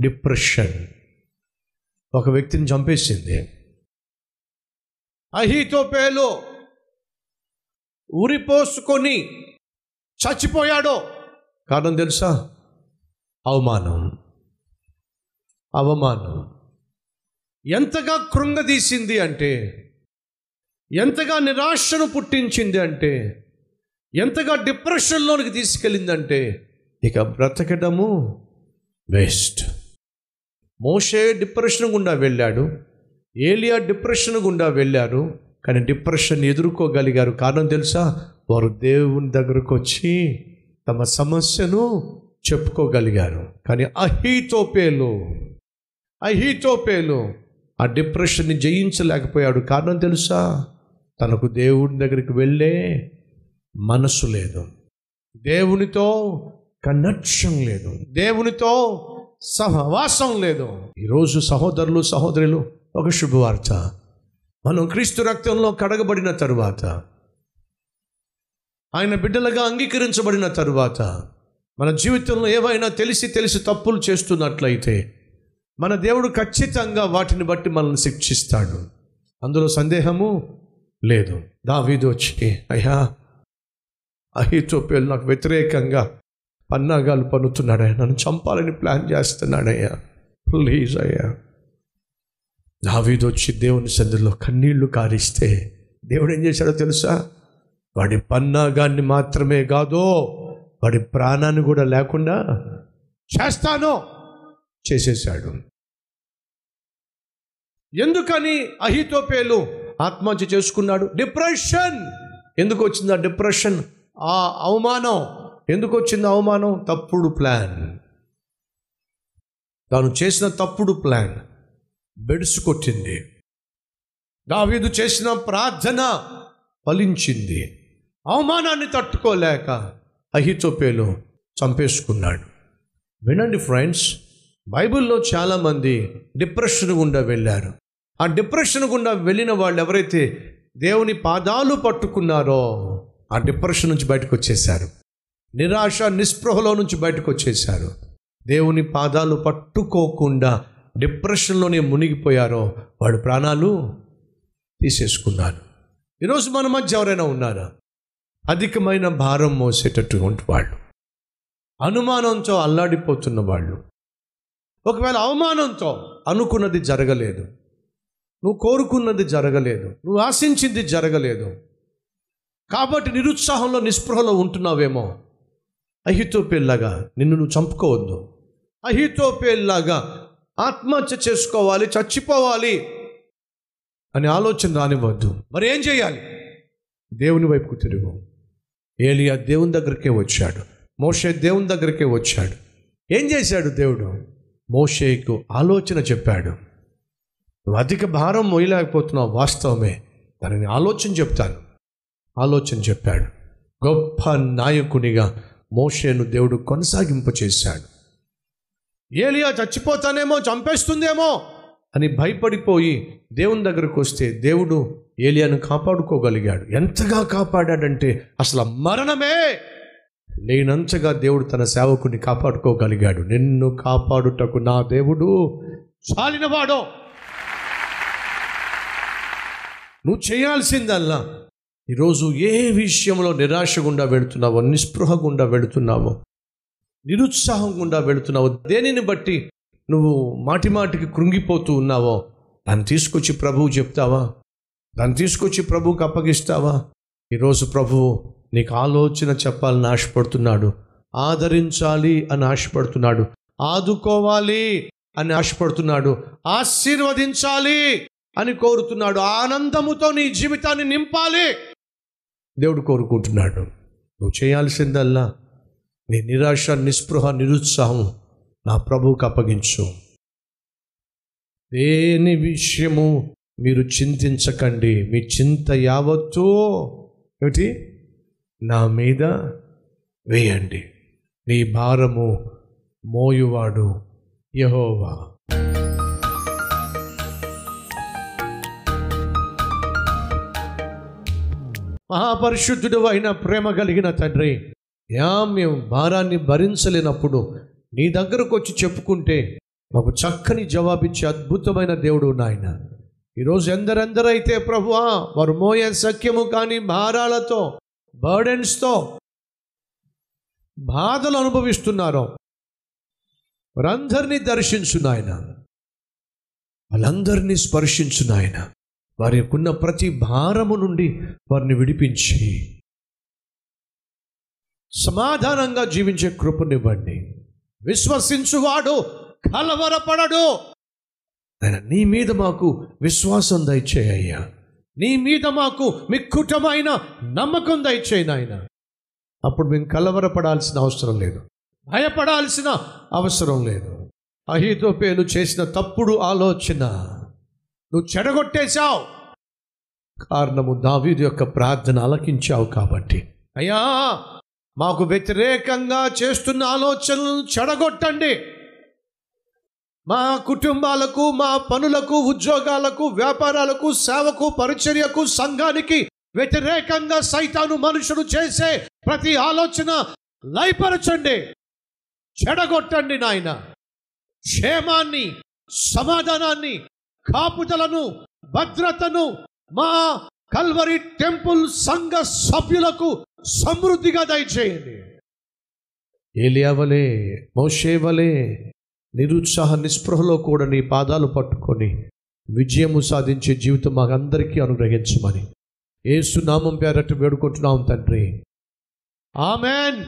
Depression. ఒక వ్యక్తిని చంపేసింది. అహీతోపేలో ఉరిపోసుకొని చచ్చిపోయాడో. కారణం తెలుసా? అవమానం. అవమానం. ఎంతగా కృంగదీసింది అంటే ఎంతగా నిరాశను పుట్టించింది అంటే ఎంతగా డిప్రెషన్లోనికి తీసుకెళ్ళిందంటే ఇక బ్రతకడము వేస్ట్. మోషే డిప్రెషన్ గుండా వెళ్ళాడు. ఏలియా డిప్రెషన్ గుండా వెళ్ళారు కానీ డిప్రెషన్ ఎదుర్కోగలిగారు. కారణం తెలుసా? వారు దేవుని దగ్గరకు వచ్చి తమ సమస్యను చెప్పుకోగలిగారు. కానీ అహీతోపేలు అహీతోపేలు ఆ డిప్రెషన్ని జయించలేకపోయాడు. కారణం తెలుసా? తనకు దేవుడి దగ్గరికి వెళ్ళే మనసు లేదు. దేవునితో కనెక్షన్ లేదు. దేవునితో సహవాసం లేదు. ఈరోజు సహోదరులు సహోదరులు ఒక శుభవార్త. మనం క్రీస్తు రక్తంలో కడగబడిన తరువాత ఆయన బిడ్డలుగా అంగీకరించబడిన తరువాత మన జీవితంలో ఏవైనా తెలిసి తెలిసి తప్పులు చేస్తున్నట్లయితే మన దేవుడు ఖచ్చితంగా వాటిని బట్టి మనల్ని శిక్షిస్తాడు. అందులో సందేహము లేదు. దావీదు వచ్చి అయ్యా అహితోపేలు నాకు వ్యతిరేకంగా పన్నాగాలు పన్నుతున్నాడయ్యా నన్ను చంపాలని ప్లాన్ చేస్తున్నాడయ్యా ప్లీజ్ అయ్యా. దావీదు వచ్చి దేవుని సందులో కన్నీళ్ళు కారిస్తే దేవుడు ఏం చేశాడో తెలుసా? వాడి పన్నాగాన్ని మాత్రమే కాదో వాడి ప్రాణాన్ని కూడా లేకుండా చేస్తాను చేసేసాడు ఎందుకని అహితోపేలు ఆత్మహత్య చేసుకున్నాడు? డిప్రెషన్. ఎందుకు వచ్చింది ఆ డిప్రెషన్? ఆ అవమానం. ఎందుకు వచ్చింది అవమానం? తప్పుడు ప్లాన్. తాను చేసిన తప్పుడు ప్లాన్ బెడుసు కొట్టింది దావీదు చేసిన ప్రార్థన ఫలించింది. అవమానాన్ని తట్టుకోలేక అహితోపేలు చంపేసుకున్నాడు. వినండి ఫ్రెండ్స్ బైబిల్లో చాలామంది డిప్రెషన్ గుండా వెళ్ళారు. ఆ డిప్రెషన్ గుండా వెళ్ళిన వాళ్ళు ఎవరైతే దేవుని పాదాలు పట్టుకున్నారో ఆ డిప్రెషన్ నుంచి బయటకు వచ్చేసారు నిరాశ నిస్పృహలో నుంచి బయటకు వచ్చేశారు దేవుని పాదాలు పట్టుకోకుండా డిప్రెషన్లోనే మునిగిపోయారో వాడు ప్రాణాలు తీసేసుకున్నారు ఈరోజు మన మధ్య ఎవరైనా ఉన్నారా? అధికమైన భారం మోసేటటువంటి వాళ్ళు. అనుమానంతో అల్లాడిపోతున్న వాళ్ళు. ఒకవేళ అవమానంతో అనుకున్నది జరగలేదు. నువ్వు కోరుకున్నది జరగలేదు. నువ్వు ఆశించింది జరగలేదు. కాబట్టి నిరుత్సాహంలో నిస్పృహలో ఉంటున్నావేమో? అహితోపేల్లాగా నిన్ను నువ్వు చంపుకోవద్దు. అహితోపేల్లాగా ఆత్మహత్య చేసుకోవాలి చచ్చిపోవాలి అని ఆలోచన రానివ్వద్దు. మరి ఏం చేయాలి? దేవుని వైపుకు తిరుగు. ఏలియా దేవుని దగ్గరికే వచ్చాడు. మోషే దేవుని దగ్గరికే వచ్చాడు. ఏం చేశాడు దేవుడు? మోషేకు ఆలోచన చెప్పాడు. నువ్వు అధిక భారం మోయలేకపోతున్నావు వాస్తవమే. దానిని ఆలోచన చెప్తాను. ఆలోచన చెప్పాడు. గొప్ప నాయకునిగా మోషేను దేవుడు కొనసాగింపు చేశాడు. ఏలియా చచ్చిపోతానేమో చంపేస్తుందేమో అని భయపడిపోయి దేవుని దగ్గరకు వస్తే దేవుడు ఏలియాను కాపాడుకోగలిగాడు. ఎంతగా కాపాడాడంటే అసలు మరణమే! లేనంతగా దేవుడు తన సేవకుని కాపాడుకోగలిగాడు. నిన్ను కాపాడుటకు నా దేవుడు చాలినవాడో! నువ్వు చేయాల్సిందల్లా ఈరోజు ఏ విషయంలో నిరాశ గుండా వెళుతున్నావో నిస్పృహ గుండా వెళుతున్నావో నిరుత్సాహం గుండా వెళుతున్నావో దేనిని బట్టి నువ్వు మాటిమాటికి కృంగిపోతూ ఉన్నావో దాన్ని తీసుకొచ్చి ప్రభువు చెప్తావా? దాన్ని తీసుకొచ్చి ప్రభువుకి అప్పగిస్తావా? ఈరోజు ప్రభువు నీకు ఆలోచన చెప్పాలని ఆశపడుతున్నాడు. ఆదరించాలి అని ఆశపడుతున్నాడు. ఆదుకోవాలి అని ఆశపడుతున్నాడు. ఆశీర్వదించాలి అని కోరుతున్నాడు. ఆనందముతో నీ జీవితాన్ని నింపాలి. దేవుడు కోరుకుంటున్నాడు. నువ్వు చేయాల్సిందల్లా. నీ నిరాశ నిస్పృహ నిరుత్సాహం నా ప్రభువుకి అప్పగించు. దేని విషయము మీరు చింతించకండి. మీ చింత యావత్తు ఏమిటి? నా మీద వేయండి. నీ భారము మోయువాడు యహోవా. మహాపరిశుద్ధుడు అయిన ప్రేమ కలిగిన తండ్రి యా మేము భారాన్ని భరించలేనప్పుడు నీ దగ్గరకు వచ్చి చెప్పుకుంటే మాకు చక్కని జవాబిచ్చే అద్భుతమైన దేవుడు నాయన. ఈరోజు ఎందరెందరైతే ప్రభువా వారు మోయే సఖ్యము కానీ భారాలతో బర్డెన్స్తో బాధలు అనుభవిస్తున్నారో వారందరినీ దర్శించు నాయన. వాళ్ళందరినీ స్పర్శించు నాయన. వారి యొక్కన్న ప్రతి భారము నుండి వారిని విడిపించి సమాధానంగా జీవించే కృపనివ్వండి. విశ్వసించువాడు కలవరపడడు. ఆయన నీ మీద మాకు విశ్వాసం దయచేయ్యా నీ మీద మాకు మిక్కుటమైన నమ్మకం దయచేయి నాయన. అప్పుడు మేము కలవరపడాల్సిన అవసరం లేదు. భయపడాల్సిన అవసరం లేదు. అహితోపేలు చేసిన తప్పుడు ఆలోచన నువ్వు చెడగొట్టేశావు. కారణము దావీదు యొక్క ప్రార్థన అలకించావు కాబట్టి. అయ్యా మాకు వ్యతిరేకంగా చేస్తున్న ఆలోచనలను చెడగొట్టండి. మా కుటుంబాలకు మా పనులకు ఉద్యోగాలకు వ్యాపారాలకు సేవకు పరిచర్యకు సంఘానికి వ్యతిరేకంగా సైతాను మనుషులు చేసే ప్రతి ఆలోచన లయపరచండి. చెడగొట్టండి నాయన. క్షేమాన్ని సమాధానాన్ని కాపుదలను భద్రతను మా కల్వరి టెంపుల్ సంఘ సభ్యులకు సమృద్ధిగా దయచేయండి. ఏలియావలే మోషేవలే నిరుత్సాహ నిస్పృహలో కూడా నీ పాదాలు పట్టుకొని విజయము సాధించే జీవితం మాకందరికీ అనుగ్రహించమని. ఏసునామం పేరట్టు వేడుకుంటున్నాం తండ్రి. ఆమెన్.